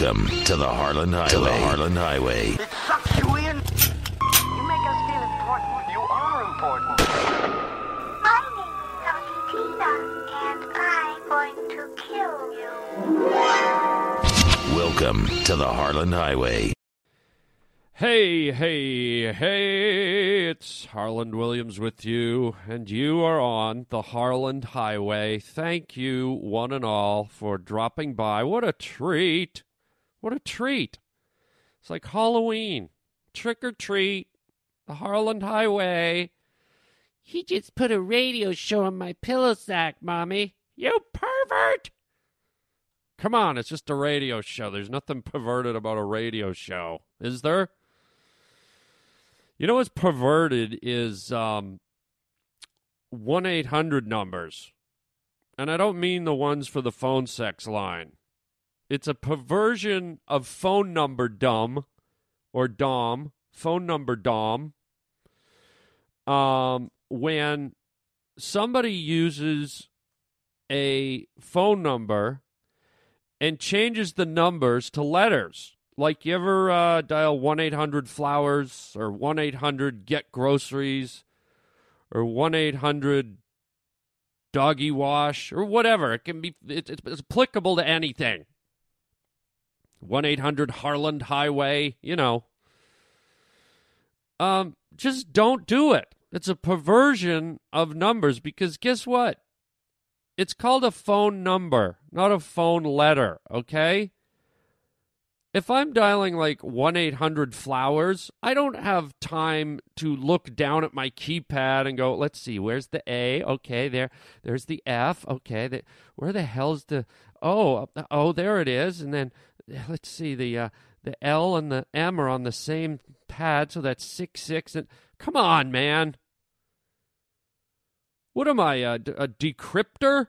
Welcome to the Harland Highway. To the Harland Highway. It sucks you in. You make us feel important. You are important. My name is Argentina, and I'm going to kill you. Welcome to the Harland Highway. Hey, hey, hey, it's Harland Williams with you, and you are on the Harland Highway. Thank you, one and all, for dropping by. What a treat! What a treat! It's like Halloween. Trick or treat. The Harland Highway. He just put a radio show on my pillow sack, Mommy. You pervert! Come on, it's just a radio show. There's nothing perverted about a radio show, is there? You know what's perverted is um, 1 800 numbers. And I don't mean the ones for the phone sex line. It's a perversion of phone number dumb or dom, phone number dom. Um, when somebody uses a phone number and changes the numbers to letters. Like you ever uh, dial 1 800 flowers or 1 800 get groceries or 1 800 doggy wash or whatever. It can be, it's, it's applicable to anything. 1 800 Harland Highway, you know. Um, just don't do it. It's a perversion of numbers because guess what? It's called a phone number, not a phone letter, okay? If I'm dialing like 1 800 flowers, I don't have time to look down at my keypad and go, let's see, where's the A? Okay, there, there's the F. Okay, the, where the hell's the, oh, oh, there it is. And then let's see, the, uh, the L and the M are on the same pad, so that's 6 6. And come on, man. What am I, a, a decryptor?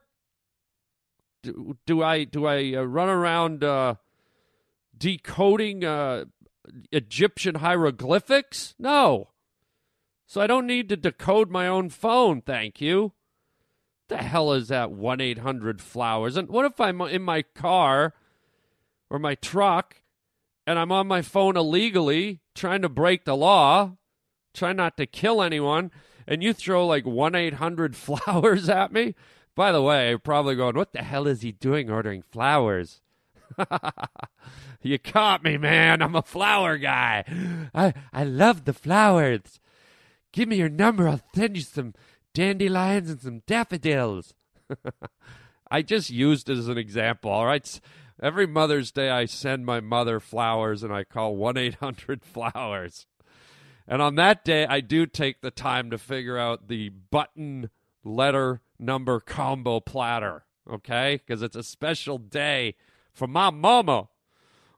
Do, do I do I uh, run around uh, decoding uh, Egyptian hieroglyphics? No. So I don't need to decode my own phone, thank you. The hell is that 1 800 flowers? And what if I'm in my car or my truck and I'm on my phone illegally trying to break the law, trying not to kill anyone, and you throw like 1 800 flowers at me? By the way, probably going, what the hell is he doing ordering flowers? you caught me, man. I'm a flower guy. I, I love the flowers. Give me your number. I'll send you some dandelions and some daffodils. I just used it as an example, all right? Every Mother's Day, I send my mother flowers and I call 1 800 flowers. And on that day, I do take the time to figure out the button letter number combo platter, okay? Because it's a special day for my mama.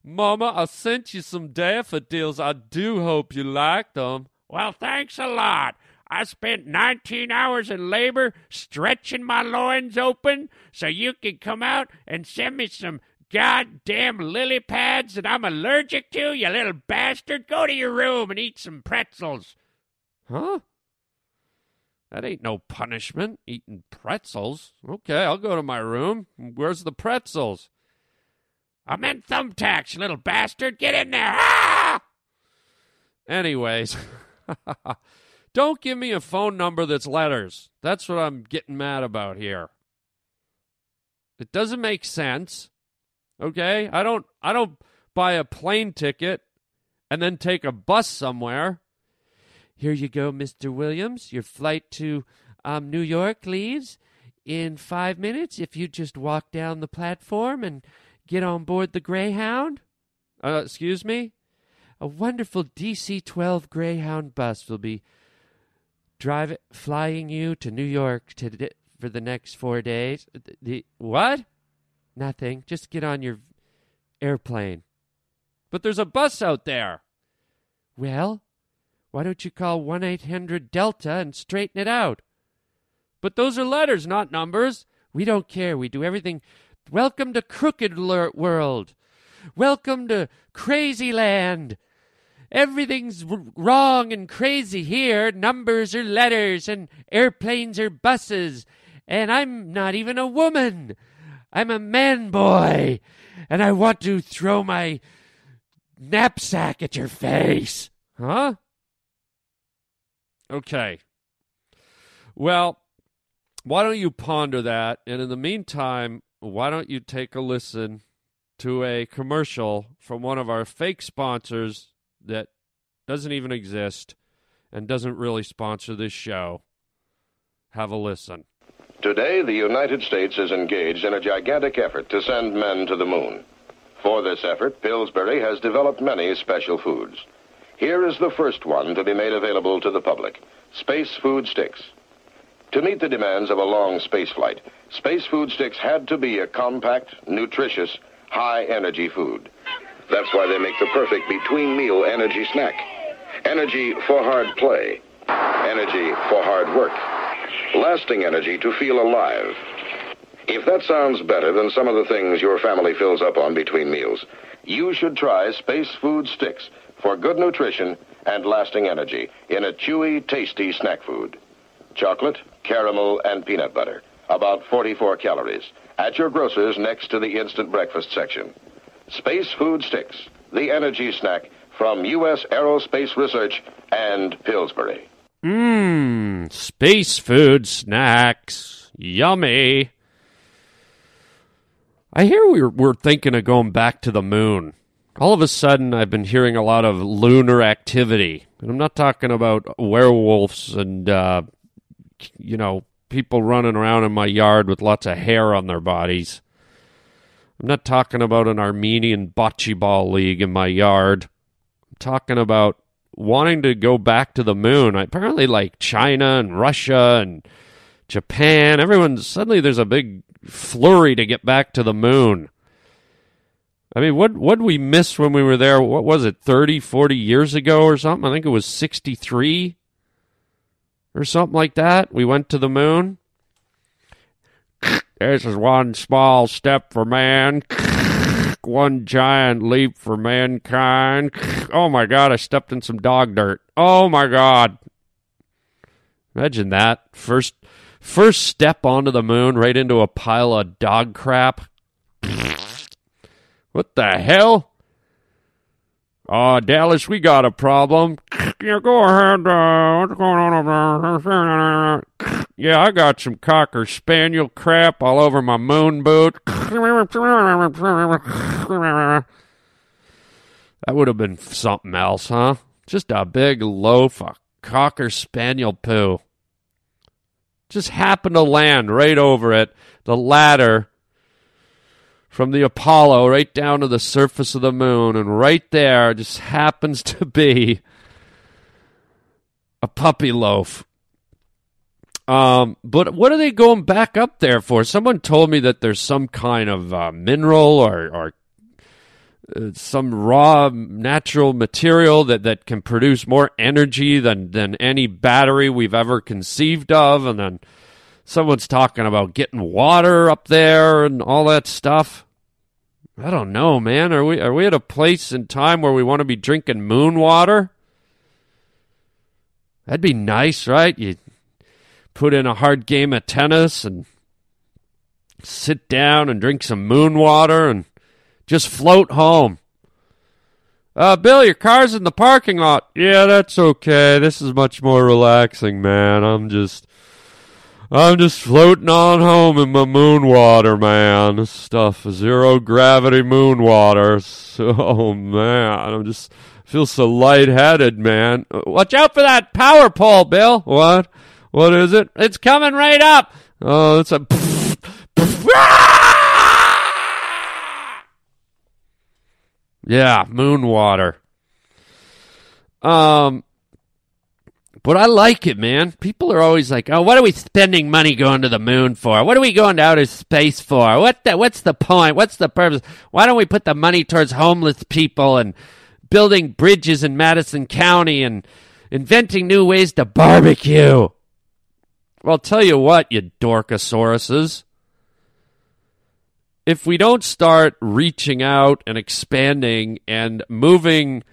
Mama, I sent you some daffodils. I do hope you like them. Well, thanks a lot. I spent 19 hours in labor stretching my loins open so you could come out and send me some goddamn lily pads that I'm allergic to, you little bastard. Go to your room and eat some pretzels. Huh? That ain't no punishment, eating pretzels. Okay, I'll go to my room. Where's the pretzels? I meant thumbtacks, you little bastard. Get in there. Ah! Anyways, don't give me a phone number that's letters. That's what I'm getting mad about here. It doesn't make sense. Okay? I don't I don't buy a plane ticket and then take a bus somewhere. Here you go, Mr. Williams. Your flight to um, New York leaves in five minutes. If you just walk down the platform and get on board the Greyhound. Uh, excuse me? A wonderful DC 12 Greyhound bus will be driving, flying you to New York to, for the next four days. The, the, what? Nothing. Just get on your airplane. But there's a bus out there. Well, why don't you call 1 800 Delta and straighten it out? But those are letters, not numbers. We don't care. We do everything. Welcome to Crooked World. Welcome to Crazy Land. Everything's wrong and crazy here. Numbers are letters and airplanes are buses. And I'm not even a woman. I'm a man boy, and I want to throw my knapsack at your face. Huh? Okay. Well, why don't you ponder that? And in the meantime, why don't you take a listen to a commercial from one of our fake sponsors that doesn't even exist and doesn't really sponsor this show? Have a listen. Today, the United States is engaged in a gigantic effort to send men to the moon. For this effort, Pillsbury has developed many special foods. Here is the first one to be made available to the public Space Food Sticks. To meet the demands of a long space flight, Space Food Sticks had to be a compact, nutritious, high energy food. That's why they make the perfect between meal energy snack. Energy for hard play, energy for hard work, lasting energy to feel alive. If that sounds better than some of the things your family fills up on between meals, you should try Space Food Sticks for good nutrition and lasting energy in a chewy, tasty snack food. Chocolate, caramel, and peanut butter. About 44 calories. At your grocer's next to the instant breakfast section. Space Food Sticks, the energy snack from U.S. Aerospace Research and Pillsbury. Mmm, space food snacks. Yummy. I hear we're, we're thinking of going back to the moon. All of a sudden, I've been hearing a lot of lunar activity. And I'm not talking about werewolves and, uh, you know, people running around in my yard with lots of hair on their bodies. I'm not talking about an Armenian bocce ball league in my yard. I'm talking about wanting to go back to the moon. Apparently, like China and Russia and Japan, everyone suddenly there's a big flurry to get back to the moon. I mean, what what did we miss when we were there? What was it, 30, 40 years ago or something? I think it was 63 or something like that. We went to the moon. This is one small step for man, one giant leap for mankind. Oh my god, I stepped in some dog dirt. Oh my god. Imagine that. First first step onto the moon right into a pile of dog crap. What the hell? Oh, Dallas, we got a problem. Yeah, go ahead. Uh, what's going on over there? Yeah, I got some cocker spaniel crap all over my moon boot. That would have been something else, huh? Just a big loaf of cocker spaniel poo. Just happened to land right over it. The ladder from the Apollo right down to the surface of the moon, and right there just happens to be a puppy loaf. Um, but what are they going back up there for? Someone told me that there's some kind of uh, mineral or, or uh, some raw natural material that, that can produce more energy than, than any battery we've ever conceived of. And then someone's talking about getting water up there and all that stuff. I don't know, man. Are we are we at a place in time where we want to be drinking moon water? That'd be nice, right? You put in a hard game of tennis and sit down and drink some moon water and just float home. Uh, Bill, your car's in the parking lot. Yeah, that's okay. This is much more relaxing, man. I'm just, I'm just floating on home in my moon water, man. This stuff, zero gravity moon water. So, man, I'm just feel so lightheaded, man. Watch out for that power pole, Bill. What? What is it? It's coming right up. Oh, it's a. Yeah, moon water. Um, but I like it, man. People are always like, "Oh, what are we spending money going to the moon for? What are we going to outer space for? What the, what's the point? What's the purpose? Why don't we put the money towards homeless people and building bridges in Madison County and inventing new ways to barbecue?" Well, I'll tell you what, you dorkosauruses if we don't start reaching out and expanding and moving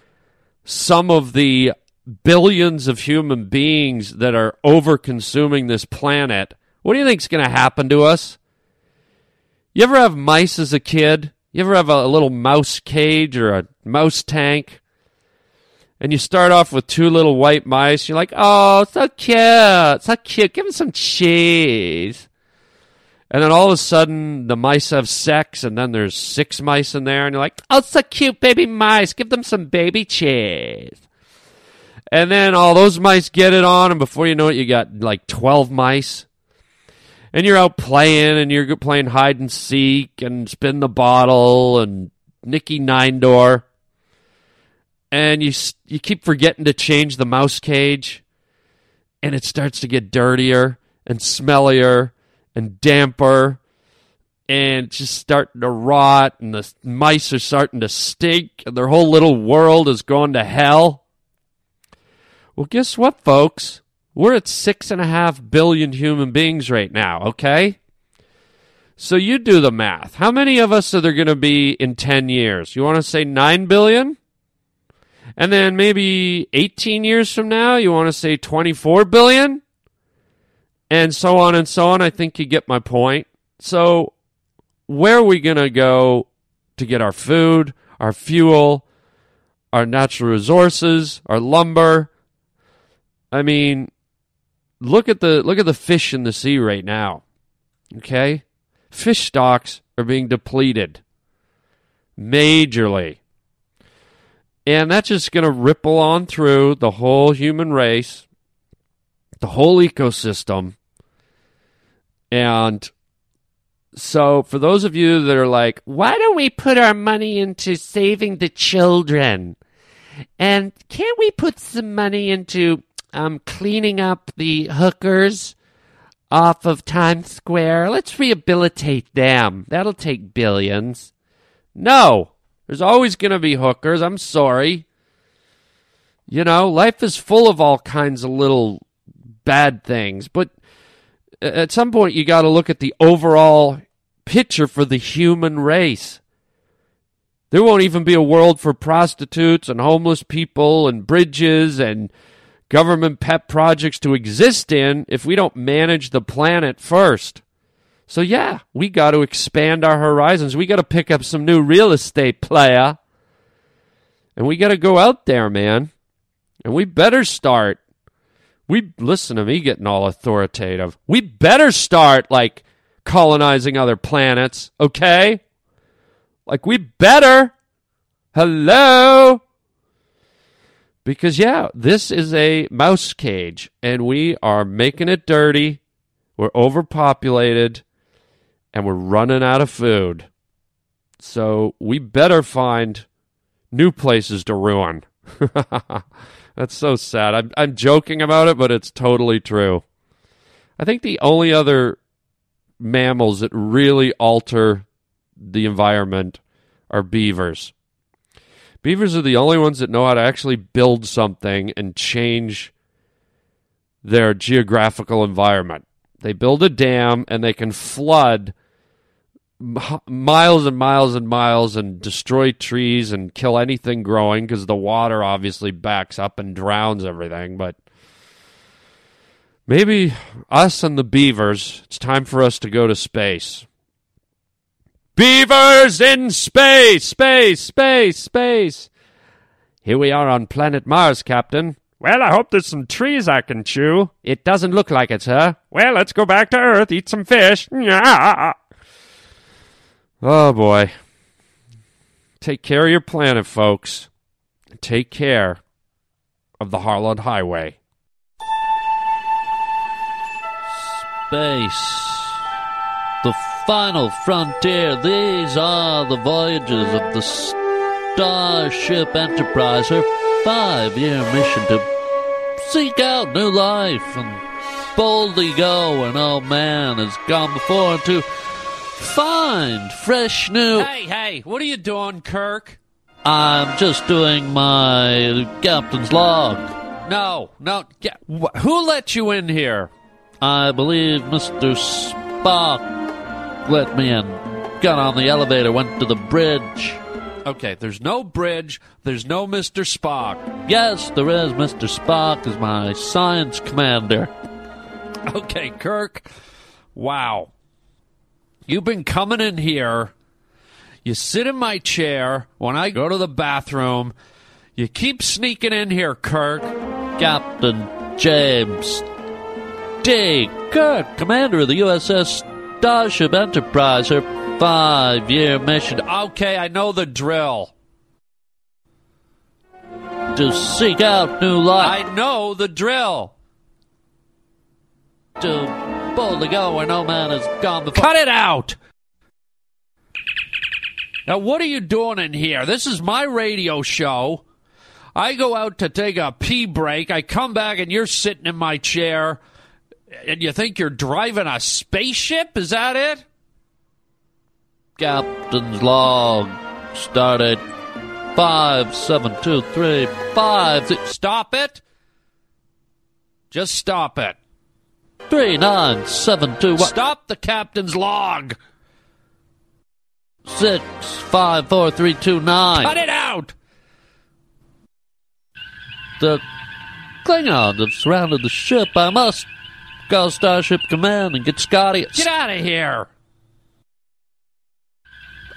some of the billions of human beings that are over consuming this planet, what do you think is going to happen to us? You ever have mice as a kid? You ever have a little mouse cage or a mouse tank? And you start off with two little white mice. You're like, oh, so cute. So cute. Give them some cheese. And then all of a sudden, the mice have sex, and then there's six mice in there, and you're like, oh, so cute, baby mice. Give them some baby cheese. And then all those mice get it on, and before you know it, you got like 12 mice. And you're out playing, and you're playing hide and seek, and spin the bottle, and Nicky Nine Door. And you, you keep forgetting to change the mouse cage, and it starts to get dirtier and smellier and damper and it's just starting to rot and the mice are starting to stink and their whole little world is going to hell well guess what folks we're at six and a half billion human beings right now okay so you do the math how many of us are there going to be in 10 years you want to say 9 billion and then maybe 18 years from now you want to say 24 billion and so on and so on. I think you get my point. So, where are we going to go to get our food, our fuel, our natural resources, our lumber? I mean, look at the look at the fish in the sea right now. Okay? Fish stocks are being depleted majorly. And that's just going to ripple on through the whole human race, the whole ecosystem. And so, for those of you that are like, why don't we put our money into saving the children? And can't we put some money into um, cleaning up the hookers off of Times Square? Let's rehabilitate them. That'll take billions. No, there's always going to be hookers. I'm sorry. You know, life is full of all kinds of little bad things, but at some point you got to look at the overall picture for the human race. There won't even be a world for prostitutes and homeless people and bridges and government pet projects to exist in if we don't manage the planet first. So yeah, we got to expand our horizons. We got to pick up some new real estate player. And we got to go out there, man. And we better start we listen to me getting all authoritative. We better start like colonizing other planets, okay? Like we better. Hello. Because yeah, this is a mouse cage and we are making it dirty. We're overpopulated and we're running out of food. So we better find new places to ruin. That's so sad. I'm I'm joking about it, but it's totally true. I think the only other mammals that really alter the environment are beavers. Beavers are the only ones that know how to actually build something and change their geographical environment. They build a dam and they can flood miles and miles and miles and destroy trees and kill anything growing because the water obviously backs up and drowns everything. But maybe us and the beavers, it's time for us to go to space. Beavers in space, space, space, space. Here we are on planet Mars, Captain. Well, I hope there's some trees I can chew. It doesn't look like it, sir. Well, let's go back to Earth, eat some fish. Nyah. Oh boy. Take care of your planet, folks. Take care of the Harland Highway. Space. The final frontier. These are the voyages of the Starship Enterprise, her five year mission to seek out new life and boldly go where no man has gone before to find fresh new. Hey, hey, what are you doing, Kirk? I'm just doing my captain's log. No, no. Who let you in here? I believe Mr. Spock let me in. Got on the elevator, went to the bridge. Okay, there's no bridge. There's no Mr. Spock. Yes, there is. Mr. Spock is my science commander. Okay, Kirk. Wow. You've been coming in here. You sit in my chair when I go to the bathroom. You keep sneaking in here, Kirk. Captain James T. Kirk, commander of the USS Starship Enterprise, her five year mission Okay, I know the drill. to seek out new life, I know the drill. to boldly go where no man has gone before. Cut it out. Now, what are you doing in here? This is my radio show. I go out to take a pee break. I come back and you're sitting in my chair and you think you're driving a spaceship? Is that it? Captain's log stardate five seven two three five six Stop it. Just stop it. three nine seven two Stop the captain's log. six five four three two nine. Cut it out. The Klingons have surrounded the ship. I must call Starship Command and get Scotty. Get out of here.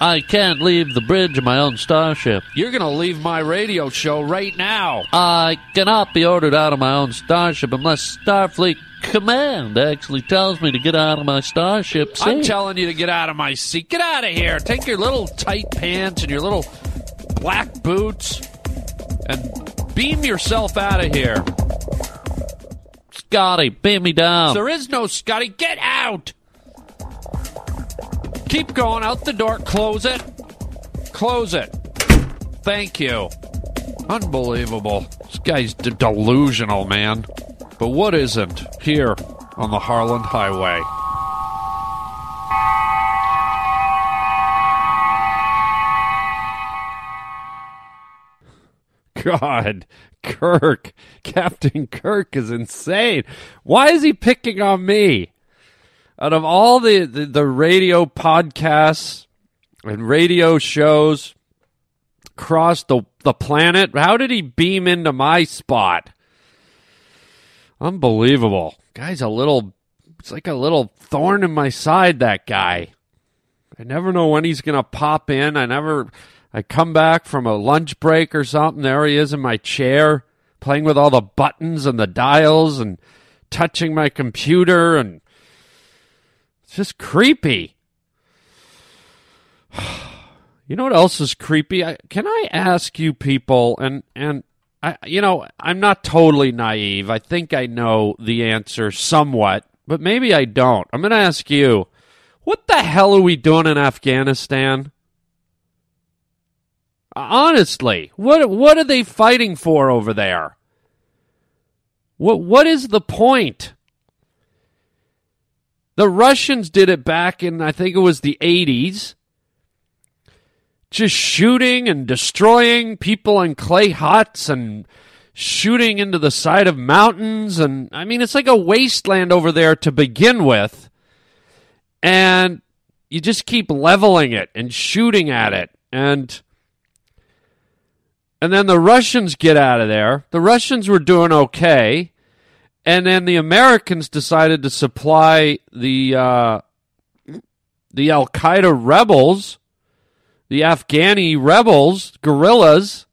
I can't leave the bridge of my own starship. You're going to leave my radio show right now. I cannot be ordered out of my own starship unless Starfleet Command actually tells me to get out of my starship. I'm telling you to get out of my seat. Get out of here. Take your little tight pants and your little black boots and beam yourself out of here. Scotty, beam me down. There is no Scotty. Get out. Keep going out the door. Close it. Close it. Thank you. Unbelievable. This guy's d- delusional, man. But what isn't here on the Harland Highway? God, Kirk, Captain Kirk is insane. Why is he picking on me? Out of all the, the, the radio podcasts and radio shows across the, the planet, how did he beam into my spot? Unbelievable. Guy's a little, it's like a little thorn in my side, that guy. I never know when he's going to pop in. I never, I come back from a lunch break or something. There he is in my chair, playing with all the buttons and the dials and touching my computer. And it's just creepy. You know what else is creepy? I, can I ask you people, and, and I, you know, I'm not totally naive. I think I know the answer somewhat, but maybe I don't. I'm going to ask you, what the hell are we doing in Afghanistan? Honestly, what what are they fighting for over there? What what is the point? The Russians did it back in I think it was the 80s. Just shooting and destroying people in clay huts and shooting into the side of mountains and I mean it's like a wasteland over there to begin with. And you just keep leveling it and shooting at it and and then the Russians get out of there. The Russians were doing okay. And then the Americans decided to supply the uh, the Al Qaeda rebels, the Afghani rebels, guerrillas,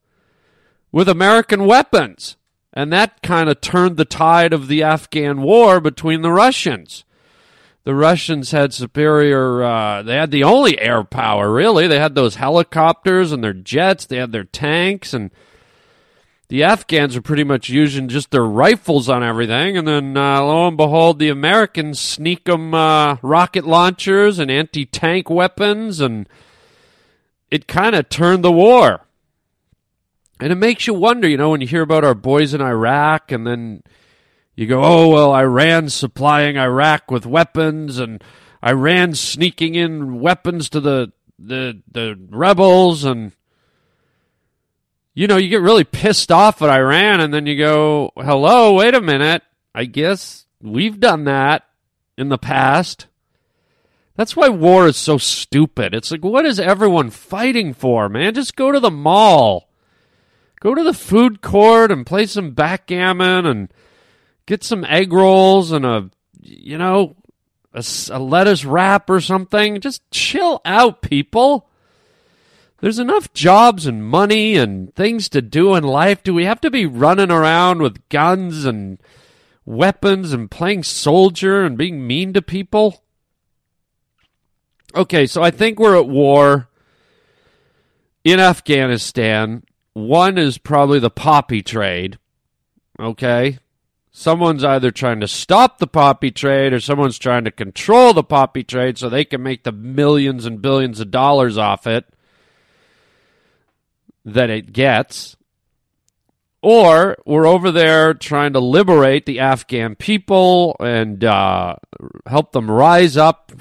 with American weapons. And that kind of turned the tide of the Afghan war between the Russians. The Russians had superior, uh, they had the only air power, really. They had those helicopters and their jets, they had their tanks, and the Afghans were pretty much using just their rifles on everything. And then, uh, lo and behold, the Americans sneak them uh, rocket launchers and anti tank weapons, and it kind of turned the war. And it makes you wonder, you know, when you hear about our boys in Iraq, and then you go, oh, well, Iran's supplying Iraq with weapons, and Iran sneaking in weapons to the, the, the rebels, and you know, you get really pissed off at Iran, and then you go, hello, wait a minute. I guess we've done that in the past. That's why war is so stupid. It's like, what is everyone fighting for, man? Just go to the mall. Go to the food court and play some backgammon and get some egg rolls and a, you know, a, a lettuce wrap or something. Just chill out, people. There's enough jobs and money and things to do in life. Do we have to be running around with guns and weapons and playing soldier and being mean to people? Okay, so I think we're at war in Afghanistan. One is probably the poppy trade. Okay? Someone's either trying to stop the poppy trade or someone's trying to control the poppy trade so they can make the millions and billions of dollars off it that it gets. Or we're over there trying to liberate the Afghan people and uh, help them rise up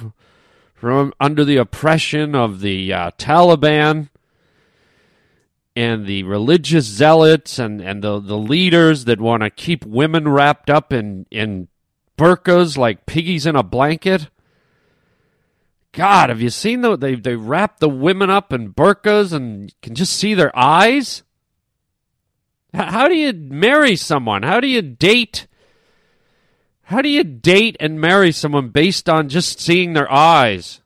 from under the oppression of the uh, Taliban and the religious zealots and, and the, the leaders that want to keep women wrapped up in, in burqas like piggies in a blanket. God, have you seen the they they wrap the women up in burqas and you can just see their eyes? How do you marry someone? How do you date? How do you date and marry someone based on just seeing their eyes?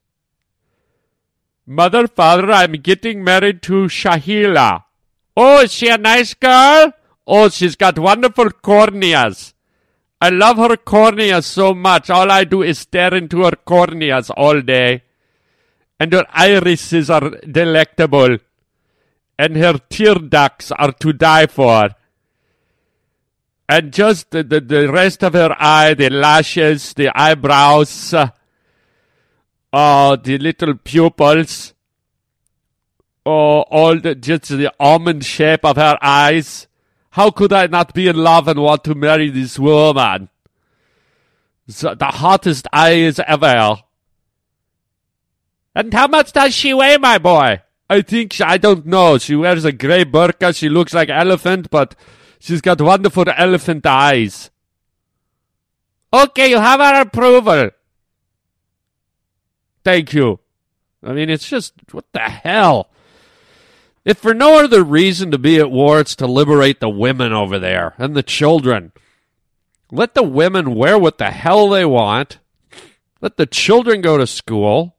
Mother, father, I'm getting married to Shahila. Oh, is she a nice girl? Oh, she's got wonderful corneas. I love her corneas so much. All I do is stare into her corneas all day. And her irises are delectable. And her tear ducts are to die for. And just the, the, the rest of her eye, the lashes, the eyebrows, uh, oh, the little pupils, oh, uh, all the, just the almond shape of her eyes. How could I not be in love and want to marry this woman? The, the hottest eyes ever. And how much does she weigh, my boy? I think, she, I don't know. She wears a gray burqa. She looks like elephant, but she's got wonderful elephant eyes. Okay, you have our approval. Thank you. I mean, it's just, what the hell? If for no other reason to be at war, it's to liberate the women over there and the children. Let the women wear what the hell they want. Let the children go to school.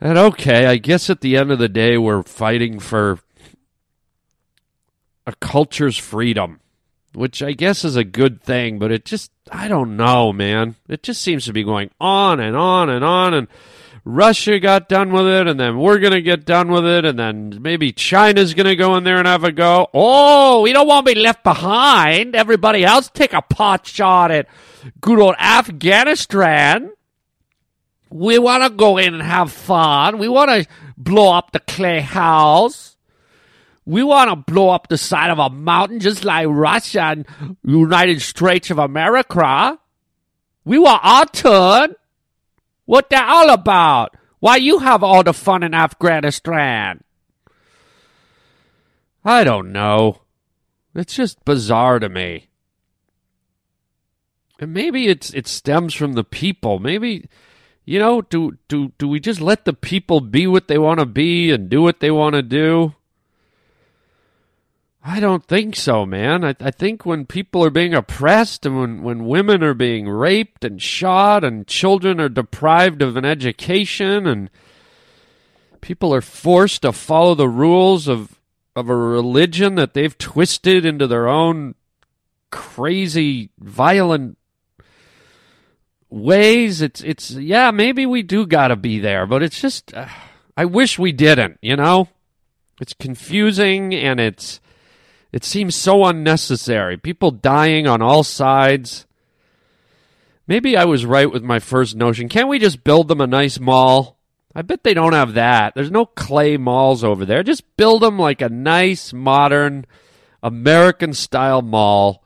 And okay, I guess at the end of the day, we're fighting for a culture's freedom, which I guess is a good thing, but it just, I don't know, man. It just seems to be going on and on and on. And Russia got done with it, and then we're going to get done with it, and then maybe China's going to go in there and have a go. Oh, we don't want to be left behind. Everybody else take a pot shot at good old Afghanistan. We want to go in and have fun. We want to blow up the clay house. We want to blow up the side of a mountain just like Russia and United States of America. We want our turn. What that all about? Why you have all the fun in Afghanistan? I don't know. It's just bizarre to me. And maybe it's it stems from the people. Maybe you know, do do do we just let the people be what they want to be and do what they want to do? I don't think so, man. I, I think when people are being oppressed and when, when women are being raped and shot and children are deprived of an education and people are forced to follow the rules of, of a religion that they've twisted into their own crazy, violent ways, it's, it's, yeah, maybe we do gotta be there, but it's just, uh, I wish we didn't, you know? It's confusing and it's, it seems so unnecessary. People dying on all sides. Maybe I was right with my first notion. Can't we just build them a nice mall? I bet they don't have that. There's no clay malls over there. Just build them like a nice, modern, American style mall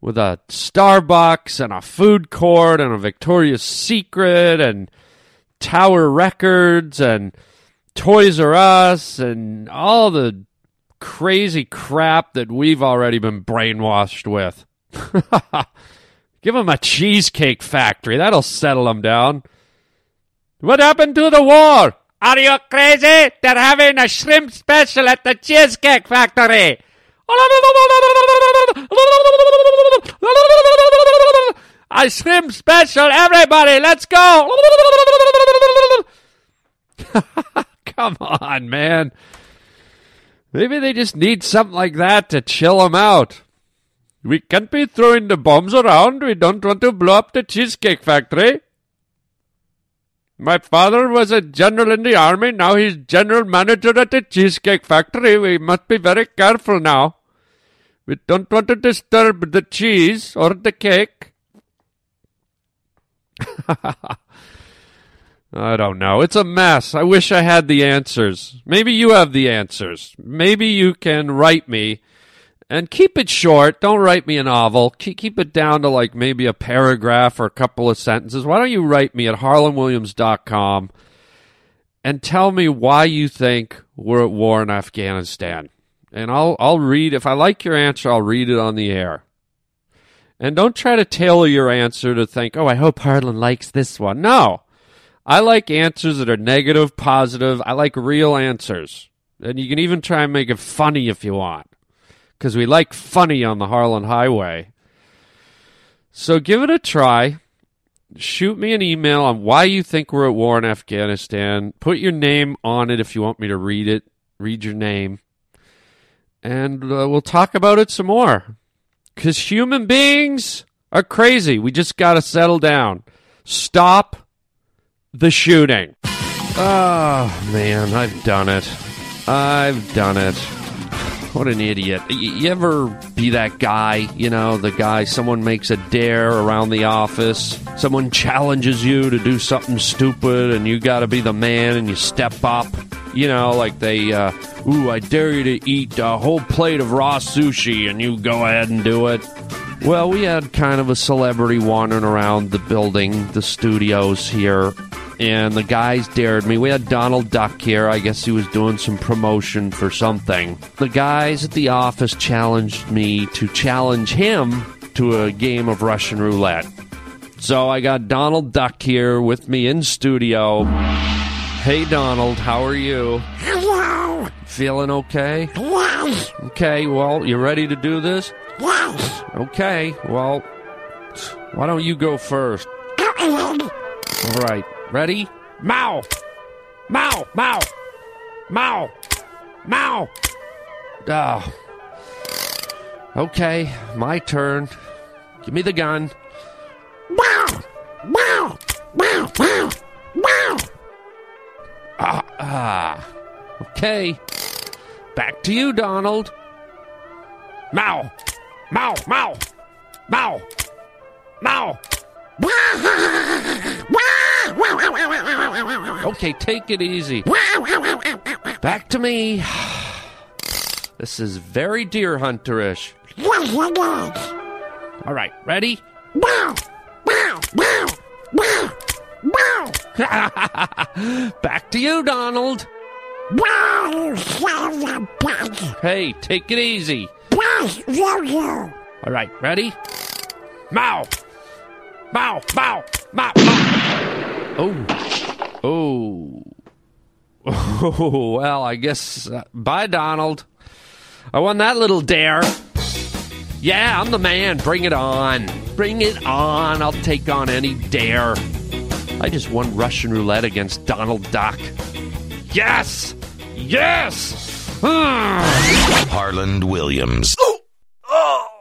with a Starbucks and a food court and a Victoria's Secret and Tower Records and Toys R Us and all the crazy crap that we've already been brainwashed with. Give them a cheesecake factory. That'll settle them down. What happened to the war? Are you crazy? They're having a shrimp special at the Cheesecake Factory. Ice cream special. Everybody, let's go. Come on, man. Maybe they just need something like that to chill them out. We can't be throwing the bombs around. We don't want to blow up the Cheesecake Factory. My father was a general in the army. Now he's general manager at the Cheesecake Factory. We must be very careful now. We don't want to disturb the cheese or the cake. I don't know. It's a mess. I wish I had the answers. Maybe you have the answers. Maybe you can write me and keep it short. Don't write me a novel. Keep, it down to like maybe a paragraph or a couple of sentences. Why don't you write me at harlandwilliams.com and tell me why you think we're at war in Afghanistan? And I'll I'll read if I like your answer, I'll read it on the air. And don't try to tailor your answer to think, "Oh, I hope Harland likes this one." No. I like answers that are negative, positive. I like real answers. And you can even try and make it funny if you want. Because we like funny on the Harland Highway. So give it a try. Shoot me an email on why you think we're at war in Afghanistan. Put your name on it if you want me to read it. Read your name. And uh, we'll talk about it some more. Because human beings are crazy. We just got to settle down. Stop the shooting. Oh, man, I've done it. I've done it. What an idiot. You ever be that guy, you know, the guy someone makes a dare around the office, someone challenges you to do something stupid and you got to be the man and you step up. You know, like they uh ooh, I dare you to eat a whole plate of raw sushi and you go ahead and do it. Well, we had kind of a celebrity wandering around the building, the studios here, and the guys dared me. We had Donald Duck here. I guess he was doing some promotion for something. The guys at the office challenged me to challenge him to a game of Russian roulette. So I got Donald Duck here with me in studio. Hey, Donald, how are you? Hello. Feeling okay? Yes. Okay, well, you ready to do this? Yes. Okay, well, why don't you go first? All right, ready? Mow. Mow. Mow. Mow. Mow. Oh. Okay, my turn. Give me the gun. Wow. Wow. Wow. Wow. Wow. Ah, ah. Okay. Back to you, Donald. Mow. Mow. Mow. Mow. Mow. Okay, take it easy. Back to me. This is very deer hunterish. All right, ready? Back to you, Donald. Hey, take it easy. All right, ready? Mow. Mow. Mow. Mow. Mow. Oh. Oh. Oh, well, I guess. Uh, bye, Donald. I won that little dare. Yeah, I'm the man. Bring it on. Bring it on. I'll take on any dare. I just won Russian roulette against Donald Duck. Yes! Yes! Harland Williams. Oh. Oh.